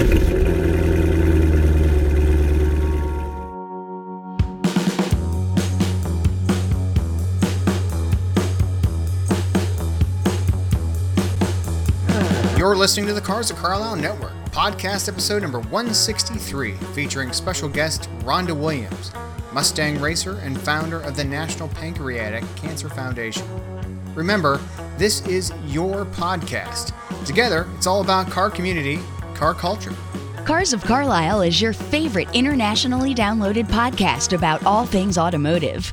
You're listening to the Cars of Carlisle Network, podcast episode number 163, featuring special guest Rhonda Williams, Mustang racer and founder of the National Pancreatic Cancer Foundation. Remember, this is your podcast. Together, it's all about car community, car culture. Cars of Carlisle is your favorite internationally downloaded podcast about all things automotive.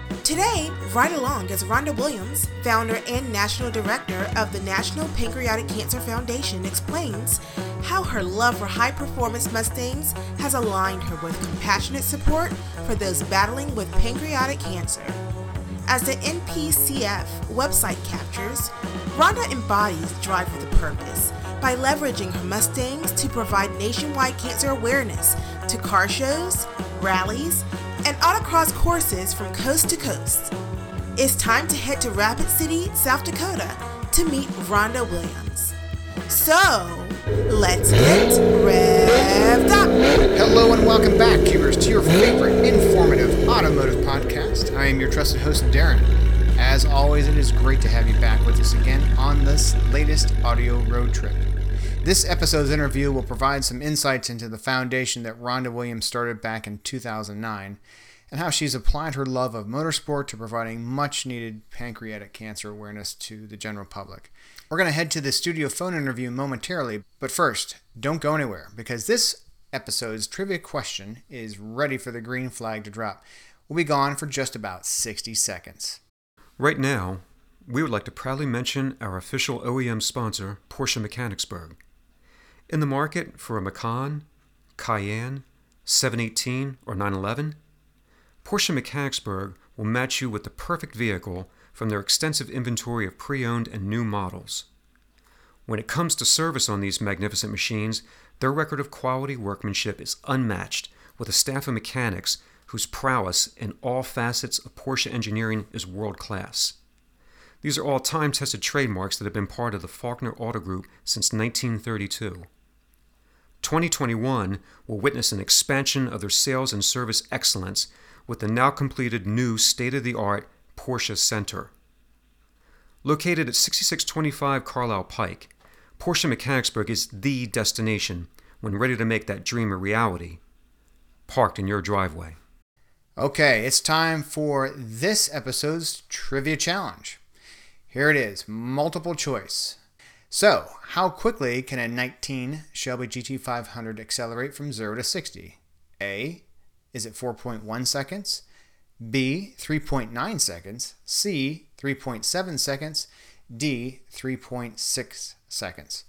Today, right along as Rhonda Williams, founder and national director of the National Pancreatic Cancer Foundation, explains how her love for high performance Mustangs has aligned her with compassionate support for those battling with pancreatic cancer. As the NPCF website captures, Rhonda embodies Drive with a Purpose by leveraging her Mustangs to provide nationwide cancer awareness to car shows, rallies, and autocross courses from coast to coast. It's time to head to Rapid City, South Dakota to meet Rhonda Williams. So, let's get revved up. Hello and welcome back, Cubers, to your favorite informative automotive podcast. I am your trusted host, Darren. As always, it is great to have you back with us again on this latest audio road trip. This episode's interview will provide some insights into the foundation that Rhonda Williams started back in 2009 and how she's applied her love of motorsport to providing much needed pancreatic cancer awareness to the general public. We're going to head to the studio phone interview momentarily, but first, don't go anywhere because this episode's trivia question is ready for the green flag to drop. We'll be gone for just about 60 seconds. Right now, we would like to proudly mention our official OEM sponsor, Porsche Mechanicsburg. In the market for a Macan, Cayenne, 718, or 911, Porsche Mechanicsburg will match you with the perfect vehicle from their extensive inventory of pre owned and new models. When it comes to service on these magnificent machines, their record of quality workmanship is unmatched, with a staff of mechanics whose prowess in all facets of Porsche engineering is world class. These are all time tested trademarks that have been part of the Faulkner Auto Group since 1932. 2021 will witness an expansion of their sales and service excellence with the now completed new state of the art Porsche Center. Located at 6625 Carlisle Pike, Porsche Mechanicsburg is the destination when ready to make that dream a reality, parked in your driveway. Okay, it's time for this episode's trivia challenge. Here it is multiple choice. So, how quickly can a 19 Shelby GT500 accelerate from 0 to 60? A. Is it 4.1 seconds? B. 3.9 seconds? C. 3.7 seconds? D. 3.6 seconds?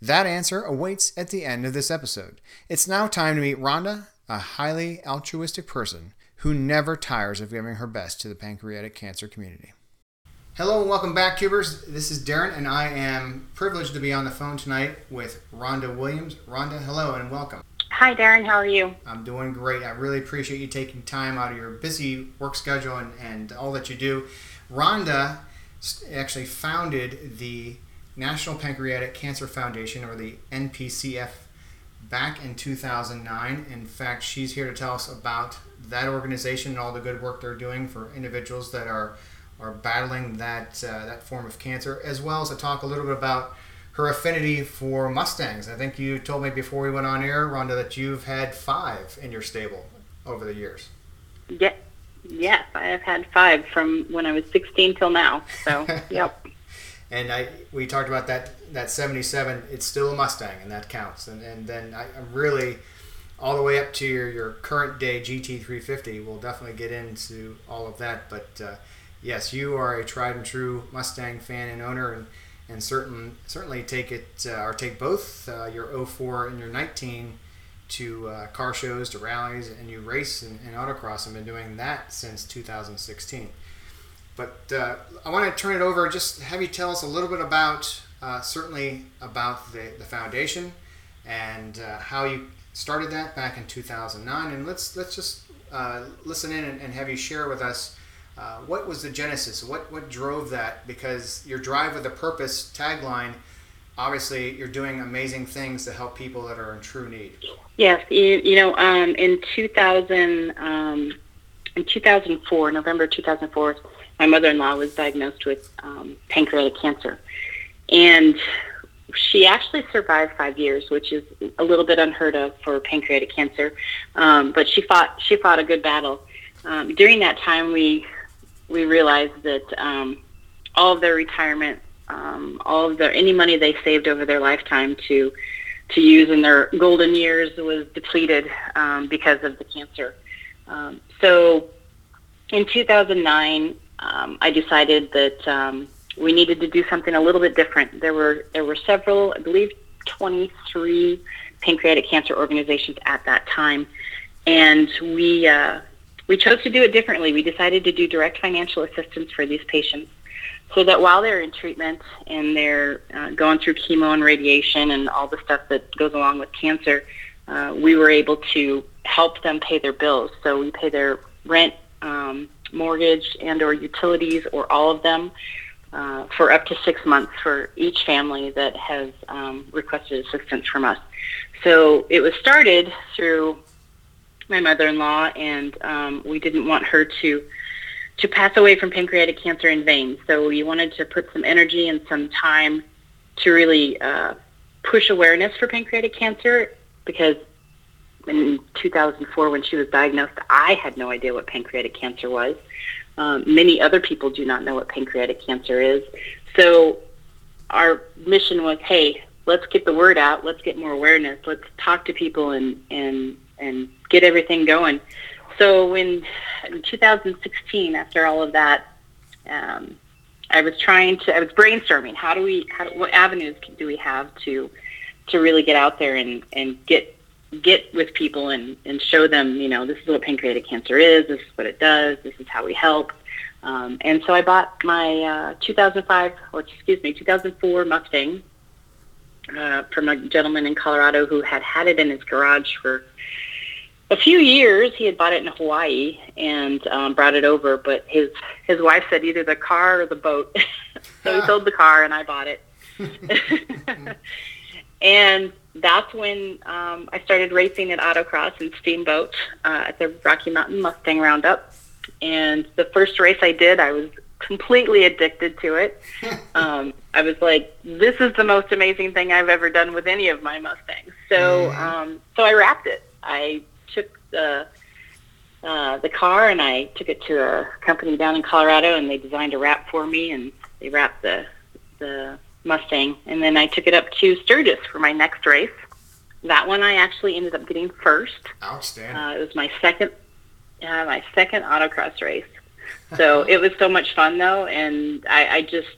That answer awaits at the end of this episode. It's now time to meet Rhonda, a highly altruistic person who never tires of giving her best to the pancreatic cancer community. Hello and welcome back, Cubers. This is Darren, and I am privileged to be on the phone tonight with Rhonda Williams. Rhonda, hello and welcome. Hi, Darren. How are you? I'm doing great. I really appreciate you taking time out of your busy work schedule and, and all that you do. Rhonda actually founded the National Pancreatic Cancer Foundation, or the NPCF, back in 2009. In fact, she's here to tell us about that organization and all the good work they're doing for individuals that are are battling that uh, that form of cancer, as well as to talk a little bit about her affinity for Mustangs. I think you told me before we went on air, Rhonda, that you've had five in your stable over the years. Yeah, yes, I have had five from when I was 16 till now. So, yep. and I we talked about that that 77. It's still a Mustang, and that counts. And and then I, I'm really all the way up to your, your current day GT350. We'll definitely get into all of that, but. Uh, yes, you are a tried and true Mustang fan and owner, and and certain certainly take it uh, or take both uh, your 04 and your 19 to uh, car shows, to rallies, and you race in, in autocross and been doing that since 2016. But uh, I want to turn it over, just have you tell us a little bit about, uh, certainly about the, the foundation and uh, how you started that back in 2009. And let's let's just listen in and, and, have you share with us uh, what was the genesis, what what drove that? Because your drive with a purpose tagline, obviously you're doing amazing things to help people that are in true need. Yes, you, you know, um, in 2000, um, in 2004, November 2004 my mother-in-law was diagnosed with um, pancreatic cancer, and she actually survived five years, which is a little bit unheard of for pancreatic cancer. Um, but she fought she fought a good battle. Um, during that time, we we realized that um, all of their retirement, um, all of their any money they saved over their lifetime to to use in their golden years was depleted um, because of the cancer. Um, so in 2009, um, I decided that um, we needed to do something a little bit different. There were there were several, I believe, 23 pancreatic cancer organizations at that time, and we uh, we chose to do it differently. We decided to do direct financial assistance for these patients, so that while they're in treatment and they're uh, going through chemo and radiation and all the stuff that goes along with cancer, uh, we were able to help them pay their bills. So we pay their rent. Um, mortgage and or utilities or all of them uh, for up to six months for each family that has um, requested assistance from us. So it was started through my mother-in-law, and um, we didn't want her to to pass away from pancreatic cancer in vain. So we wanted to put some energy and some time to really uh, push awareness for pancreatic cancer because in 2004 when she was diagnosed, I had no idea what pancreatic cancer was. Um, many other people do not know what pancreatic cancer is. So our mission was, hey, let's get the word out. Let's get more awareness. Let's talk to people and and and get everything going. So in, in 2016, after all of that, um, I was trying to. I was brainstorming. How do we? How, what avenues do we have to to really get out there and and get get with people and, and show them, you know, this is what pancreatic cancer is, this is what it does, this is how we help. Um, and so I bought my uh, 2005, or excuse me, 2004 Mustang uh, from a gentleman in Colorado who had had it in his garage for a few years. He had bought it in Hawaii and um, brought it over, but his his wife said either the car or the boat. so he sold the car, and I bought it. and that's when um, I started racing at autocross and steamboat uh, at the Rocky Mountain Mustang Roundup. And the first race I did, I was completely addicted to it. um, I was like, "This is the most amazing thing I've ever done with any of my Mustangs." So, mm-hmm. um, so I wrapped it. I took the uh, the car and I took it to a company down in Colorado, and they designed a wrap for me, and they wrapped the the Mustang, and then I took it up to Sturgis for my next race. That one I actually ended up getting first. Outstanding. Uh, it was my second, uh, my second autocross race. So it was so much fun though, and I, I just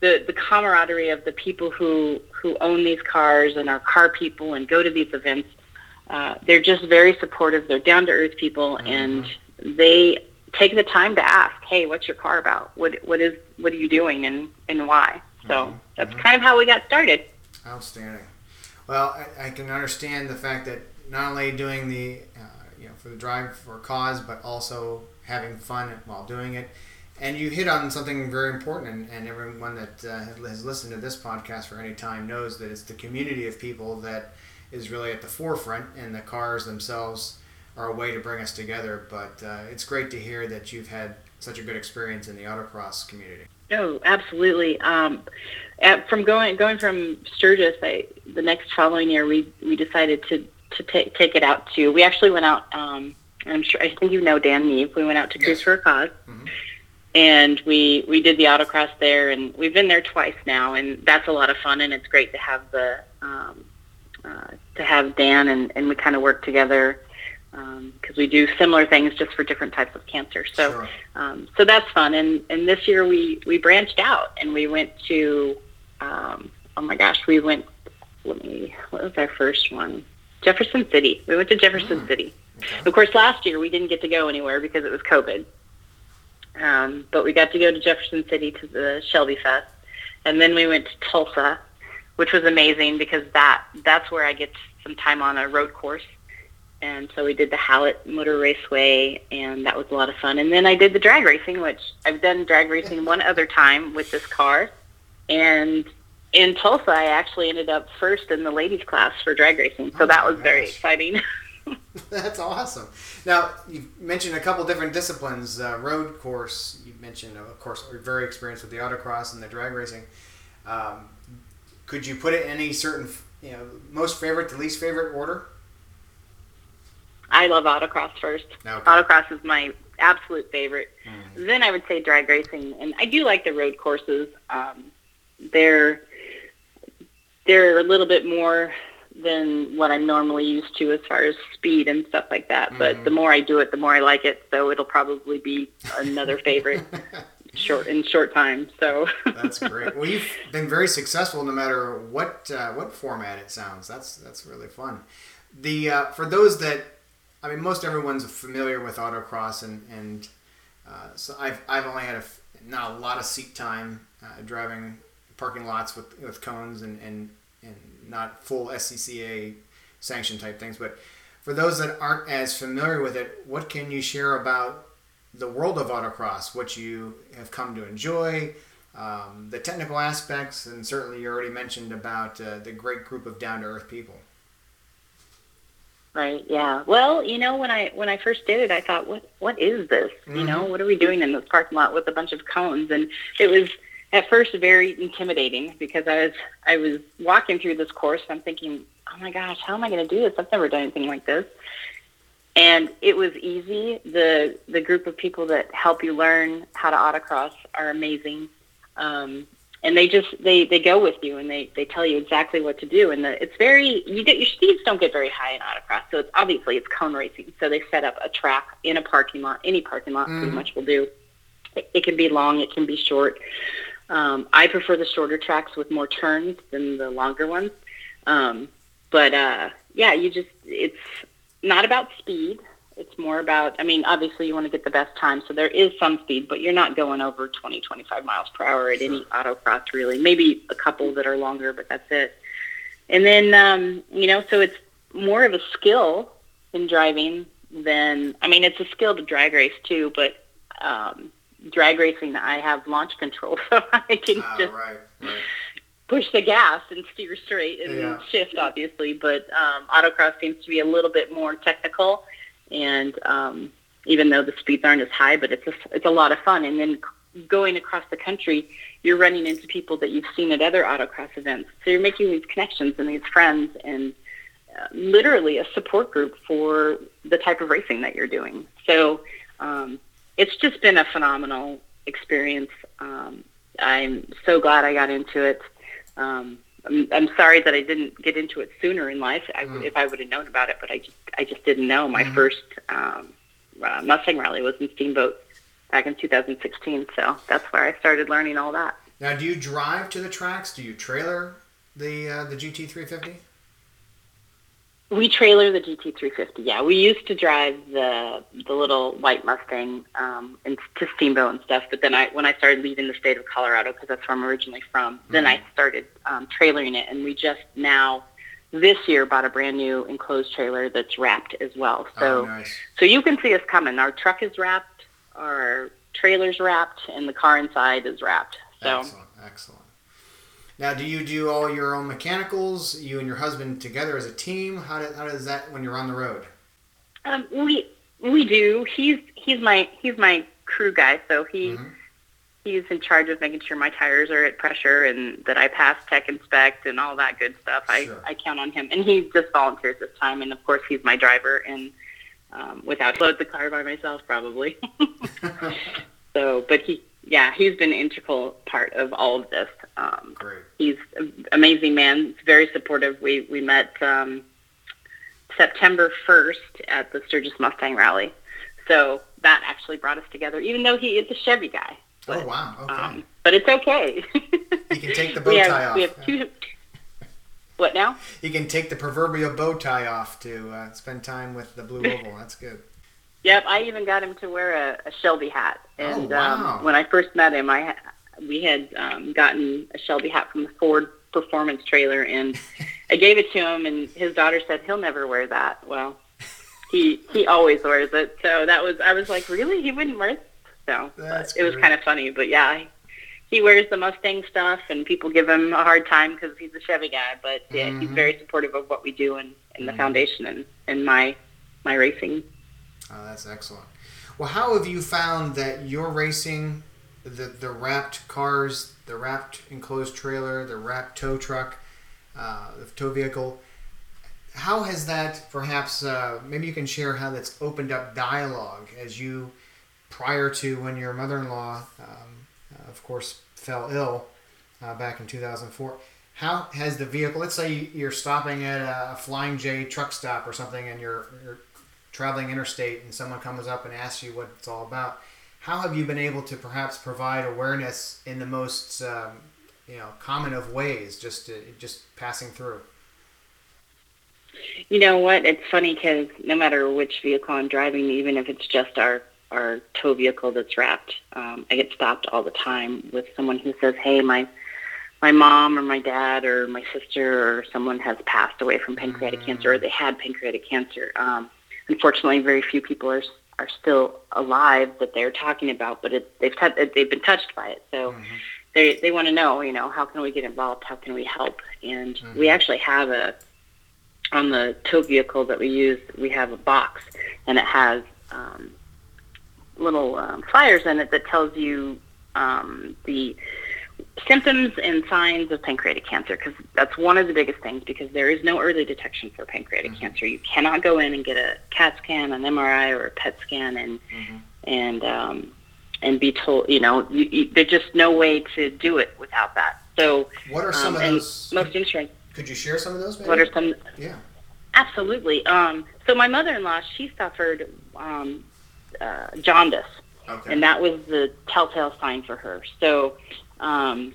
the the camaraderie of the people who who own these cars and are car people and go to these events. Uh, they're just very supportive. They're down to earth people, mm-hmm. and they take the time to ask, "Hey, what's your car about? What what is what are you doing, and and why?" So mm-hmm. that's mm-hmm. kind of how we got started. Outstanding. Well, I, I, can understand the fact that not only doing the, uh, you know, for the drive for a cause, but also having fun while doing it. And you hit on something very important, and, and everyone that uh, has listened to this podcast for any time knows that it's the community of people that is really at the forefront, and the cars themselves are a way to bring us together. But uh, it's great to hear that you've had such a good experience in the autocross community. Oh, absolutely. Um, at, from going going from Sturgis, I, the next following year, we we decided to to take take it out to. We actually went out. Um, I'm sure I think you know Dan Neve. We went out to yes. Cruise for a because mm-hmm. and we we did the autocross there, and we've been there twice now, and that's a lot of fun, and it's great to have the um, uh, to have Dan, and and we kind of work together because um, we do similar things just for different types of cancer. So, sure. um, so that's fun. And and this year we we branched out and we went to, um, oh my gosh, we went. Let me. What was our first one? Jefferson City. We went to Jefferson City. Of course, last year we didn't get to go anywhere because it was COVID. Um, but we got to go to Jefferson City to the Shelby Fest, and then we went to Tulsa, which was amazing because that that's where I get some time on a road course. And so we did the Hallett Motor Raceway, and that was a lot of fun. And then I did the drag racing, which I've done drag racing one other time with this car. And in Tulsa, I actually ended up first in the ladies class for drag racing, so Oh, that was very exciting. That's awesome. Now you mentioned a couple different disciplines. Uh, road course. You mentioned, of course, you're very experienced with the autocross and the drag racing. Um, could you put it in any certain, you know, most favorite to least favorite order? I love autocross first. Okay. Autocross is my absolute favorite. Then I would say drag racing, and I do like the road courses. Um, they're they're a little bit more than what I'm normally used to as far as speed and stuff like that. But the more I do it, the more I like it. So it'll probably be another favorite short in short time. So That's great. Well, you've been very successful no matter what uh, what format it sounds. That's that's really fun. The uh, for those that, I mean, most everyone's familiar with autocross, and and uh, so I've I've only had a not a lot of seat time uh, driving parking lots with with cones and and and not full SCCA sanction type things, but. For those that aren't as familiar with it, what can you share about the world of autocross, what you have come to enjoy, um, the technical aspects, and certainly you already mentioned about uh, the great group of down to earth people. Right. Yeah. Well, you know, when I when I first did it, I thought, what what is this? You know, what are we doing in this parking lot with a bunch of cones? And it was at first very intimidating because I was I was walking through this course and I'm thinking, oh my gosh, how am I going to do this? I've never done anything like this. And it was easy. The the group of people that help you learn how to autocross are amazing. Um, and they just they they go with you and they they tell you exactly what to do. And the, it's very you get your speeds don't get very high in autocross. So it's obviously it's cone racing. So they set up a track in a parking lot any parking lot pretty much will do. It, it can be long it can be short. Um, I prefer the shorter tracks with more turns than the longer ones. Um, but uh, yeah you just it's not about speed. It's more about i mean obviously you want to get the best time so there is some speed but you're not going over 20 25 miles per hour at any autocross really. Maybe a couple that are longer but that's it. And then um, you know so it's more of a skill in driving than i mean it's a skill to drag race too but um, drag racing i have launch control so i can Ah, just right, right. Push the gas and steer straight and Yeah. shift, obviously. But um, autocross seems to be a little bit more technical, and um, even though the speeds aren't as high, but it's a, it's a lot of fun. And then going across the country, you're running into people that you've seen at other autocross events, so you're making these connections and these friends and uh, literally a support group for the type of racing that you're doing. So um, it's just been a phenomenal experience. Um, I'm so glad I got into it. Um, I'm, I'm sorry that I didn't get into it sooner in life. I, If I would have known about it, but I just I just didn't know. My first um, uh, Mustang rally was in Steamboat back in 2016, so that's where I started learning all that. Now, do you drive to the tracks? Do you trailer the uh, the GT350? We trailer the GT350. Yeah, we used to drive the the little white Mustang um, and to Steamboat and stuff. But then I, when I started leaving the state of Colorado, because that's where I'm originally from, then I started um, trailering it, and we just now this year bought a brand new enclosed trailer that's wrapped as well. So oh, nice. so you can see us coming. Our truck is wrapped, our trailer's wrapped, and the car inside is wrapped. So. Excellent, excellent. Now, do you do all your own mechanicals? You and your husband together as a team? How, do, how does that when you're on the road? Um, we we do. He's he's my he's my crew guy, so he Mhm. he's in charge of making sure my tires are at pressure and that I pass tech inspect and all that good stuff. Sure. I I count on him, and he just volunteers this time, and of course he's my driver, and um, without load the car by myself probably. so, but he yeah he's been an integral part of all of this. Um, Great. he's an amazing man. He's very supportive. We we met um, September first at the Sturgis Mustang Rally, so that actually brought us together. Even though he is a Chevy guy, Oh wow. Okay. um, but it's okay. he can take the bow we have, tie off. We have two. What now? You can take the proverbial bow tie off to uh, spend time with the blue oval. That's good. Yep, I even got him to wear a, a Shelby hat. And Oh, wow. um, when I first met him, I we had um, gotten a Shelby hat from the Ford Performance trailer, and I gave it to him, and his daughter said he'll never wear that. Well, he he always wears it, so that was I was like, really, he wouldn't wear it? So That's it was great. kind of funny, but yeah. He wears the Mustang stuff, and people give him a hard time because he's a Chevy guy. But yeah, he's Mhm. very supportive of what we do and in the Mhm. foundation and, and my my racing. Oh, that's excellent. Well, how have you found that your racing, the the wrapped cars, the wrapped enclosed trailer, the wrapped tow truck, uh, the tow vehicle, how has that perhaps uh, maybe you can share how that's opened up dialogue as you prior to when your mother-in-law, um, uh, of course, fell ill uh, back in 2004. How has the vehicle? Let's say you're stopping at a Flying J truck stop or something, and you're, you're traveling interstate, and someone comes up and asks you what it's all about. How have you been able to perhaps provide awareness in the most um, you know common of ways, just to, just passing through? You know what? It's funny because no matter which vehicle I'm driving, even if it's just our our tow vehicle that's wrapped, um, I get stopped all the time with someone who says, "Hey, my my mom or my dad or my sister or someone has passed away from pancreatic cancer, or they had pancreatic cancer." Um, unfortunately, very few people are are still alive that they're talking about, but it, they've tou- they've been touched by it. So they they want to know, you know, how can we get involved? How can we help? And we actually have a on the tow vehicle that we use, we have a box, and it has um, little um, flyers in it that tells you um, the symptoms and signs of pancreatic cancer because that's one of the biggest things because there is no early detection for pancreatic cancer. You cannot go in and get a CAT scan, an MRI, or a PET scan and and um, and be told, you know, you, you, there's just no way to do it without that. So, What are some um, of those? most insurance Could you share some of those? Maybe? what are some Yeah. Absolutely. Um, so my mother-in-law, she suffered um, uh, jaundice, Okay. and that was the telltale sign for her. So, um,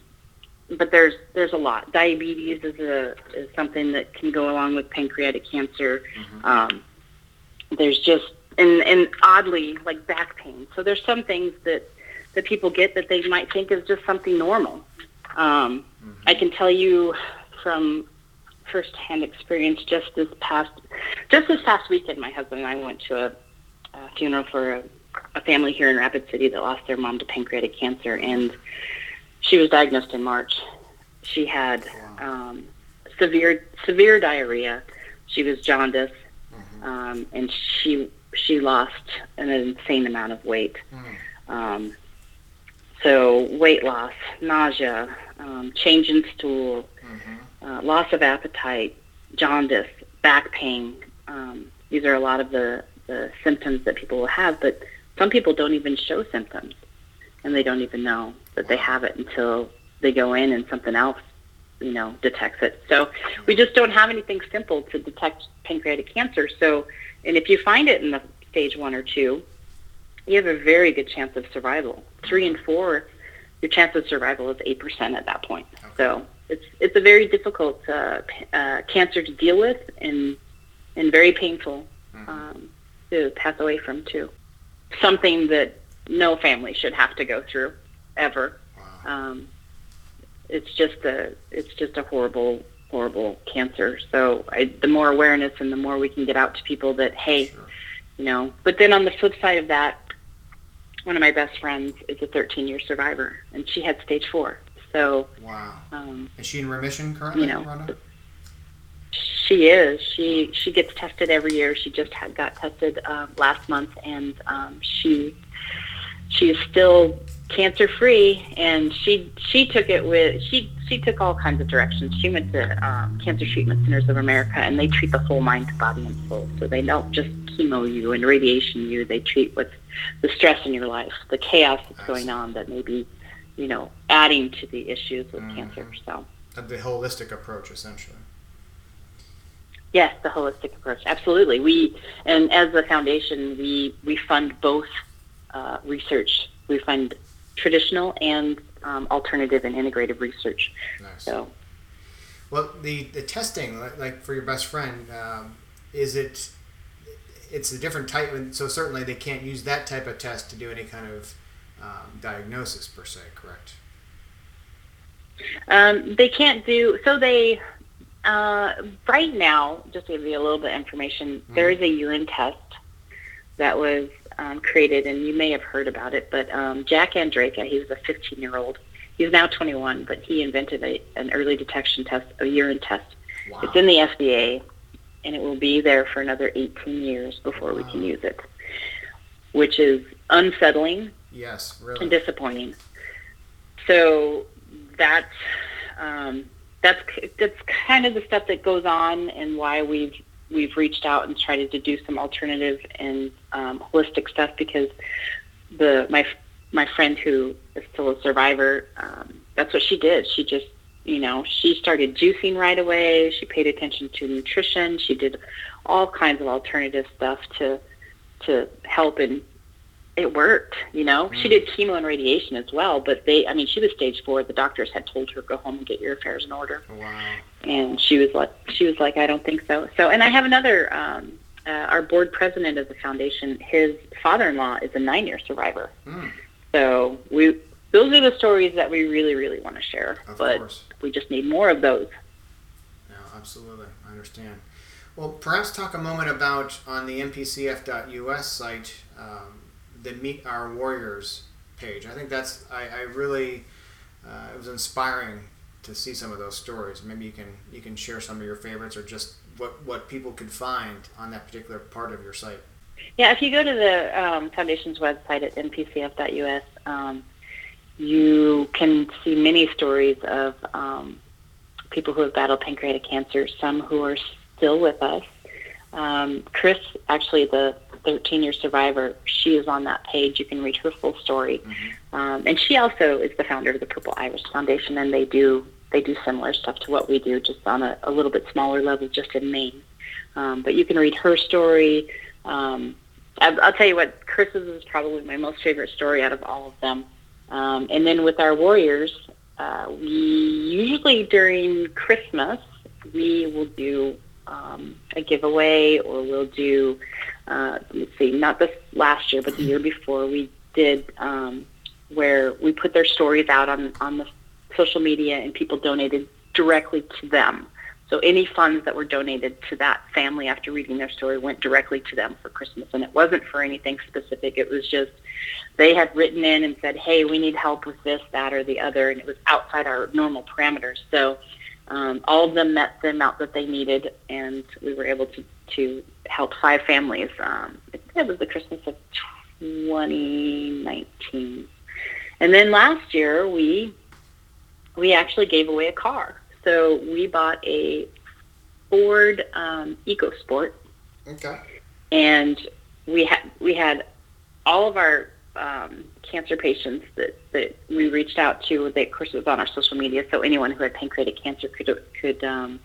but there's there's a lot. Diabetes is a is something that can go along with pancreatic cancer. Um, there's just and and oddly like back pain. So there's some things that that people get that they might think is just something normal. Um, I can tell you from firsthand experience just this past just this past weekend my husband and I went to a, a funeral for a, a family here in Rapid City that lost their mom to pancreatic cancer and she was diagnosed in March. She had um, severe severe diarrhea. She was jaundice um, and she she lost an insane amount of weight. Um, so weight loss, nausea, um, change in stool, uh, loss of appetite, jaundice, back pain. Um, these are a lot of the, the symptoms that people will have, but some people don't even show symptoms, and they don't even know that they have it until they go in and something else, you know, detects it. So we just don't have anything simple to detect pancreatic cancer. So, and if you find it in the stage one or two, you have a very good chance of survival. Three and four, your chance of survival is eight percent at that point. So it's it's a very difficult uh, uh, cancer to deal with and and very painful um, to pass away from too. Something that no family should have to go through ever. Um, it's just a it's just a horrible horrible cancer. So I, the more awareness and the more we can get out to people that hey, you know. But then on the flip side of that, one of my best friends is a 13 year survivor, and she had stage four. So Wow. um, Is she in remission currently, You know, Rhonda? she is. She she gets tested every year. She just had, got tested uh, last month, and um, she she is still cancer free. And she she took it with she she took all kinds of directions. She went to um, Cancer Treatment Centers of America, and they treat the whole mind, body, and soul. So they don't just chemo you and radiation you. They treat what's the stress in your life, the chaos that's going on that may be, you know, adding to the issues with cancer. So. The holistic approach, essentially. Yes, the holistic approach. Absolutely. We and as a foundation, we we fund both uh, research. We fund traditional and um, alternative and integrative research. Nice. So Well, the the testing, like, like for your best friend, um, is it? It's a different type, so certainly they can't use that type of test to do any kind of um, diagnosis per se. Correct. Um, they can't do so. They uh, right now, just to give you a little bit of information, Mm-hmm. there is a urine test that was um, created, and you may have heard about it. But um, Jack Andraka, he was a 15 year old. He's now 21, but he invented a, an early detection test, a urine test. Wow. It's in the FDA, and it will be there for another 18 years before we can use it, which is unsettling yes, and really. disappointing. So that's um, that's that's kind of the stuff that goes on, and why we've we've reached out and tried to do some alternative and um, holistic stuff because the my my friend who is still a survivor, um, that's what she did. She just you know she started juicing right away. She paid attention to nutrition. She did all kinds of alternative stuff to to help and it worked, you know. She did chemo and radiation as well, but they I mean she was stage 4. The doctors had told her go home and get your affairs in order. Wow. And she was like she was like I don't think so. So and I have another um uh, our board president of the foundation, his father-in-law is a 9-year survivor. Mm, So we those are the stories that we really really want to share, of but course. we just need more of those. Yeah, absolutely. I understand. Well, perhaps talk a moment about on the npcf.us site um, the Meet Our Warriors page. I think that's I, I really uh, it was inspiring to see some of those stories. Maybe you can you can share some of your favorites or just what what people could find on that particular part of your site. Yeah, if you go to the um, foundation's website at npcf.us, um, you can see many stories of um, people who have battled pancreatic cancer, some who are still with us. Um, Chris, actually the 13-year survivor, she is on that page. You can read her full story, um, and she also is the founder of the Purple Iris Foundation, and they do they do similar stuff to what we do, just on a, a little bit smaller level, just in Maine. Um, but you can read her story. Um, I'll, I'll tell you what, Chris's is probably my most favorite story out of all of them. Um, and then with our warriors, uh, we usually during Christmas we will do um, a giveaway, or we'll do. Uh, let's see, not this last year, but the year before, we did um, where we put their stories out on on the social media, and people donated directly to them. So any funds that were donated to that family after reading their story went directly to them for Christmas, and it wasn't for anything specific. It was just they had written in and said, "Hey, we need help with this, that, or the other," and it was outside our normal parameters. So um, all of them met the amount that they needed, and we were able to to help five families. Um, it, was the Christmas of 2019, and then last year we we actually gave away a car. So we bought a Ford um, EcoSport, Okay. and we had we had all of our um, cancer patients that, that we reached out to. That of course it was on our social media, so anyone who had pancreatic cancer could could um,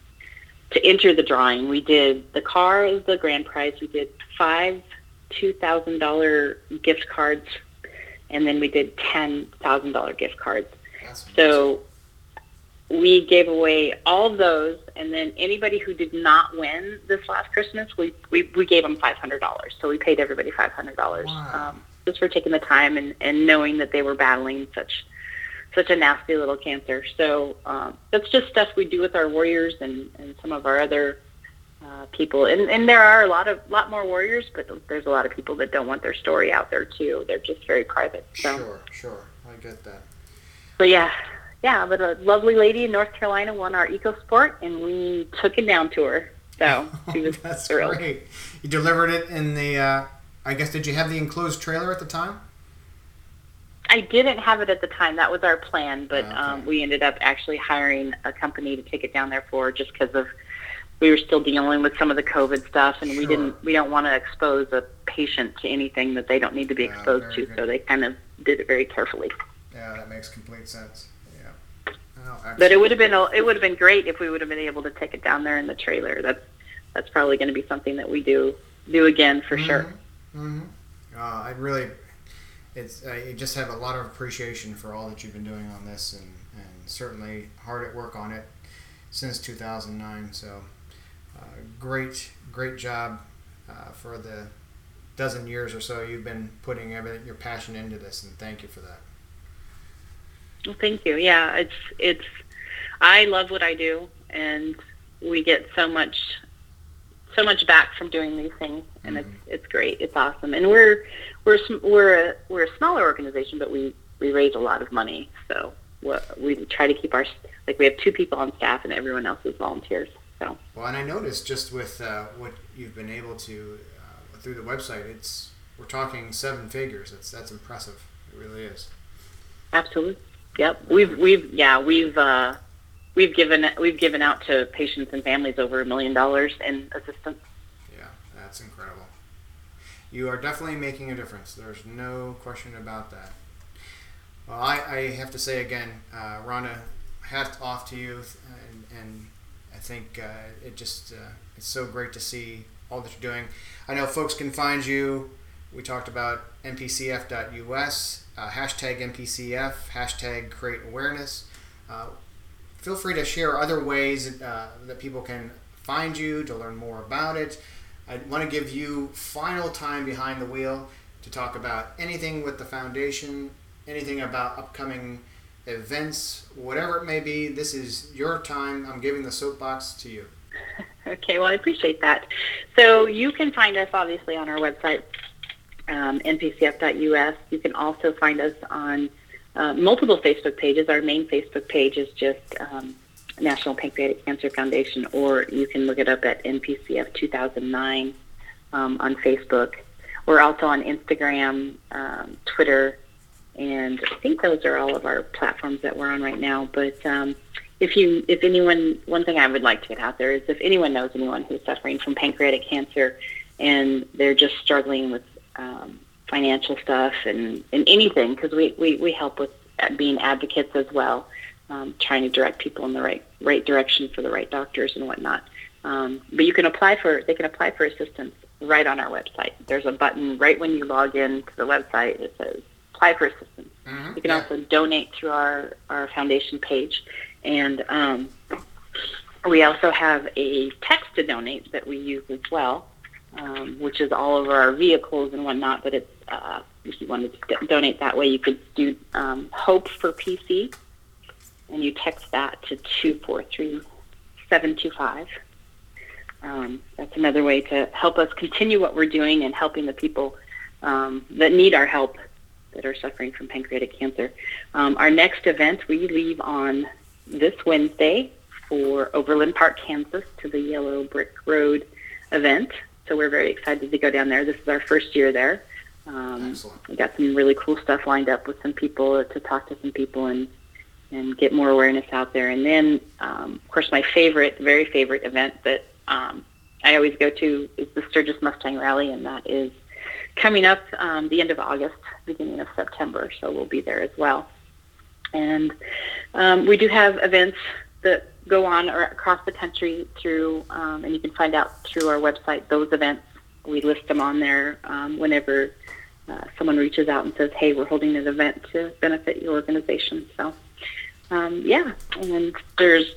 to enter the drawing. We did the car is the grand prize. We did five two thousand dollar gift cards, and then we did ten thousand dollar gift cards. That's amazing. So we gave away all of those, and then anybody who did not win this last Christmas, we we, we gave them five hundred dollars. So we paid everybody five hundred dollars Wow. um, just for taking the time and, and knowing that they were battling such such a nasty little cancer. So um, that's just stuff we do with our warriors and, and some of our other uh, people. And, and there are a lot of lot more warriors, but there's a lot of people that don't want their story out there too. They're just very private. So. Sure, sure. I get that. But yeah, yeah, but a lovely lady in North Carolina won our EcoSport, and we took it down to her. So she was That's thrilled. great. You delivered it in the. Uh, I guess did you have the enclosed trailer at the time? I didn't have it at the time. That was our plan, but Okay. um, we ended up actually hiring a company to take it down there for just because of we were still dealing with some of the COVID stuff, and we didn't we don't want to expose a patient to anything that they don't need to be Yeah, exposed to. good. So they kind of did it very carefully. Yeah, that makes complete sense. Yeah. Oh, But it would have been it would have been great if we would have been able to take it down there in the trailer. That's that's probably going to be something that we do do again for sure. Mm-hmm. Uh, I really, it's I just have a lot of appreciation for all that you've been doing on this, and, and certainly hard at work on it. since 2009. So uh, great, great job uh, for the dozen years or so you've been putting everything your passion into this, and thank you for that. Well, thank you. Yeah, it's it's. I love what I do, and we get so much so much back from doing these things, and mm-hmm. it's it's great. It's awesome, and we're we're we're a we're a smaller organization, but we we raise a lot of money. So we try to keep our like we have two people on staff, and everyone else is volunteers. So well, and I noticed just with uh, what you've been able to uh, through the website, it's we're talking seven figures. That's that's impressive. It really is. Absolutely. Yep. We've we've yeah we've uh, we've given we've given out to patients and families over a million dollars in assistance. Yeah, that's incredible. You are definitely making a difference. There's no question about that. Well, I, I have to say again, uh, Rhonda, hats off to you, and, and I think uh, it just uh, it's so great to see all that you're doing. I know folks can find you. We talked about npcf.us, uh, hashtag npcf, hashtag create awareness. Feel free to share other ways uh, that people can find you to learn more about it. I want to give you final time behind the wheel to talk about anything with the foundation, anything about upcoming events, whatever it may be. This is your time. I'm giving the soapbox to you. Okay, well, I appreciate that. So you can find us obviously on our website, um, npcf.us. You can also find us on uh, multiple Facebook pages. Our main Facebook page is just um, National Pancreatic Cancer Foundation, or you can look it up at NPCF 2009 um, on Facebook. We're also on Instagram, um, Twitter, and I think those are all of our platforms that we're on right now. But um, if you, if anyone, one thing I would like to get out there is if anyone knows anyone who's suffering from pancreatic cancer and they're just struggling with um, financial stuff and, and anything because we, we, we help with being advocates as well, um, trying to direct people in the right right direction for the right doctors and whatnot. Um, but you can apply for they can apply for assistance right on our website. There's a button right when you log in to the website. It says apply for assistance. Mm-hmm. You can yeah. also donate through our our foundation page, and um, we also have a text to donate that we use as well um, which is all over our vehicles and whatnot. But it's uh, if you wanted to donate that way, you could do um, Hope for PC, and you text that to two four three seven two five. Um, that's another way to help us continue what we're doing and helping the people um, that need our help that are suffering from pancreatic cancer. Um, our next event, we leave on this Wednesday for Overland Park, Kansas, to the Yellow Brick Road event. So we're very excited to go down there. This is our first year there. Um, we got some really cool stuff lined up with some people to talk to some people and and get more awareness out there. And then, um, of course, my favorite, very favorite event that um, I always go to is the Sturgis Mustang Rally, and that is coming up um, the end of August, beginning of September. So we'll be there as well. And um, we do have events that go on across the country through, um, and you can find out through our website those events. We list them on there um, whenever uh, someone reaches out and says, "Hey, we're holding an event to benefit your organization." So, um, yeah, and there's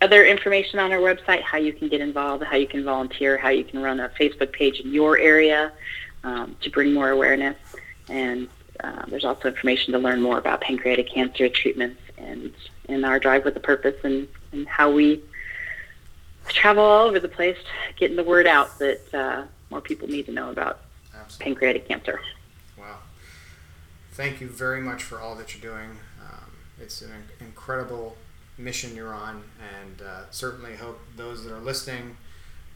other information on our website: how you can get involved, how you can volunteer, how you can run a Facebook page in your area um, to bring more awareness, and uh, there's also information to learn more about pancreatic cancer treatments and in our drive with a purpose and, and how we travel all over the place getting the word out that uh, more people need to know about Absolutely. pancreatic cancer. Wow. Thank you very much for all that you're doing. Um, it's an incredible mission you're on, and uh, certainly hope those that are listening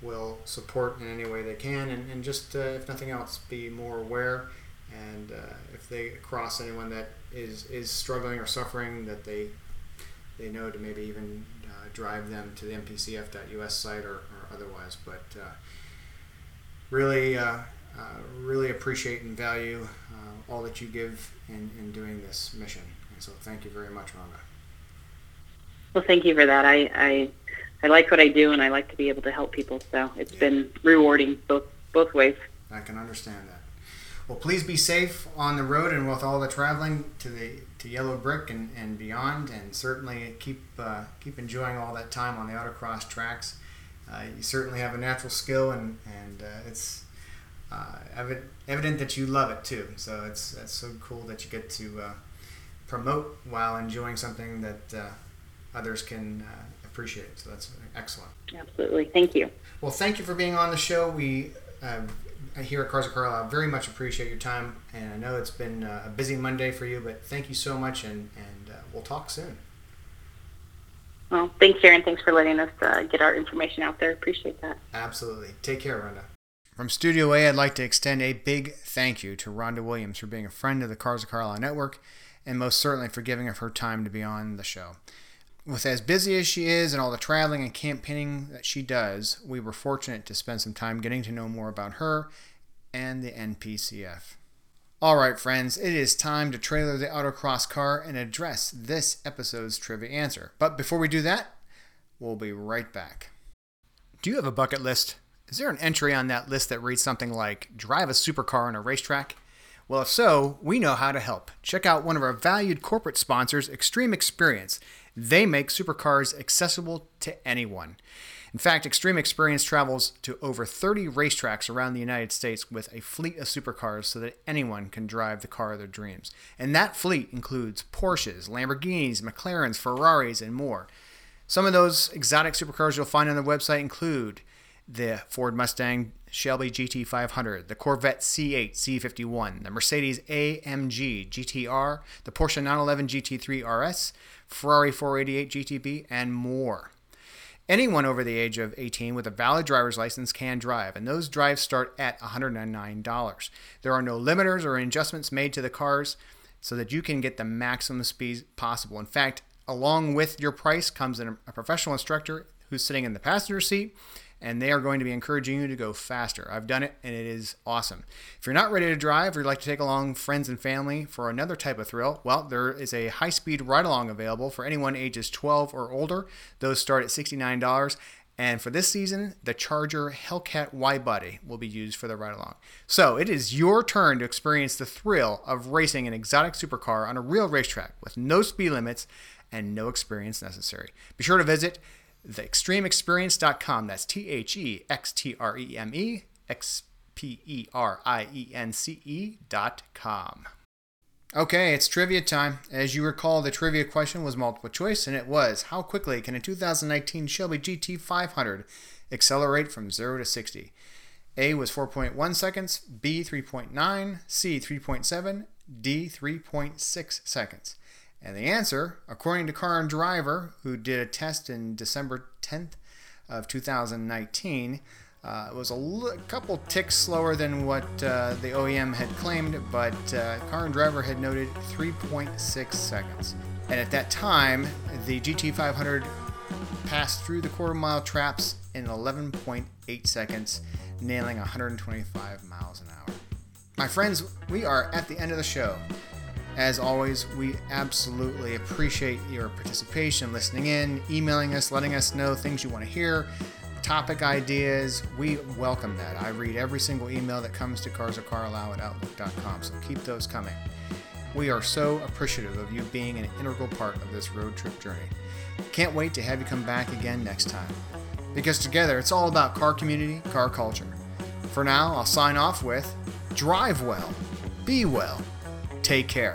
will support in any way they can, and, and just, uh, if nothing else, be more aware. And uh, if they cross anyone that is, is struggling or suffering, that they they know to maybe even uh, drive them to the npcf.us site or, or otherwise. But uh, really, uh, really appreciate and value uh, all that you give in, in doing this mission. And so thank you very much, Rhonda. Well, thank you for that. I, I, I like what I do, and I like to be able to help people. So it's yeah. been rewarding both both ways. I can understand that. Well, please be safe on the road and with all the traveling to the to Yellow Brick and, and beyond, and certainly keep uh, keep enjoying all that time on the autocross tracks. Uh, you certainly have a natural skill, and and uh, it's uh, evident, evident that you love it too. So it's it's so cool that you get to uh, promote while enjoying something that uh, others can appreciate. So that's excellent. Absolutely, thank you. Well, thank you for being on the show. We here at Cars of Carlisle. Very much appreciate your time, and I know it's been uh, a busy Monday for you, but thank you so much, and, and uh, we'll talk soon. Well, thanks, Aaron. Thanks for letting us uh, get our information out there. Appreciate that. Absolutely. Take care, Rhonda. From Studio A, I'd like to extend a big thank you to Rhonda Williams for being a friend of the Cars of Carlisle network, and most certainly for giving of her time to be on the show. With as busy as she is and all the traveling and campaigning that she does, we were fortunate to spend some time getting to know more about her and the NPCF. Alright, friends, it is time to trailer the autocross car and address this episode's trivia answer. But before we do that, we'll be right back. Do you have a bucket list? Is there an entry on that list that reads something like drive a supercar on a racetrack? Well, if so, we know how to help. Check out one of our valued corporate sponsors, Extreme Experience. They make supercars accessible to anyone. In fact, Extreme Experience travels to over 30 racetracks around the United States with a fleet of supercars so that anyone can drive the car of their dreams. And that fleet includes Porsches, Lamborghinis, McLarens, Ferraris, and more. Some of those exotic supercars you'll find on the website include the Ford Mustang Shelby GT500, the Corvette C8 Z51, the Mercedes AMG GTR, the Porsche 911 GT3 RS, Ferrari 488 GTB, and more. Anyone over the age of 18 with a valid driver's license can drive, and those drives start at $109. There are no limiters or adjustments made to the cars so that you can get the maximum speed possible. In fact, along with your price comes a professional instructor who's sitting in the passenger seat and they are going to be encouraging you to go faster. I've done it and it is awesome. If you're not ready to drive or you'd like to take along friends and family for another type of thrill, well, there is a high speed ride along available for anyone ages 12 or older. Those start at $69. And for this season, the Charger Hellcat Widebody will be used for the ride along. So it is your turn to experience the thrill of racing an exotic supercar on a real racetrack with no speed limits and no experience necessary. Be sure to visit thextremeexperience.com. That's T H E X T R E M E X P E R I E N C E.com. Okay, it's trivia time. As you recall, the trivia question was multiple choice, and it was How quickly can a 2019 Shelby GT500 accelerate from 0 to 60? A was 4.1 seconds, B 3.9, C 3.7, D 3.6 seconds. And the answer, according to Car and Driver, who did a test in December 10th of 2019, uh, was a l- couple ticks slower than what uh, the OEM had claimed, but uh, Car and Driver had noted 3.6 seconds. And at that time, the GT500 passed through the quarter mile traps in 11.8 seconds, nailing 125 miles an hour. My friends, we are at the end of the show. As always, we absolutely appreciate your participation, listening in, emailing us, letting us know things you want to hear, topic ideas. We welcome that. I read every single email that comes to carsofcarlisle at outlook.com, so keep those coming. We are so appreciative of you being an integral part of this road trip journey. Can't wait to have you come back again next time. Because together, it's all about car community, car culture. For now, I'll sign off with drive well, be well, take care.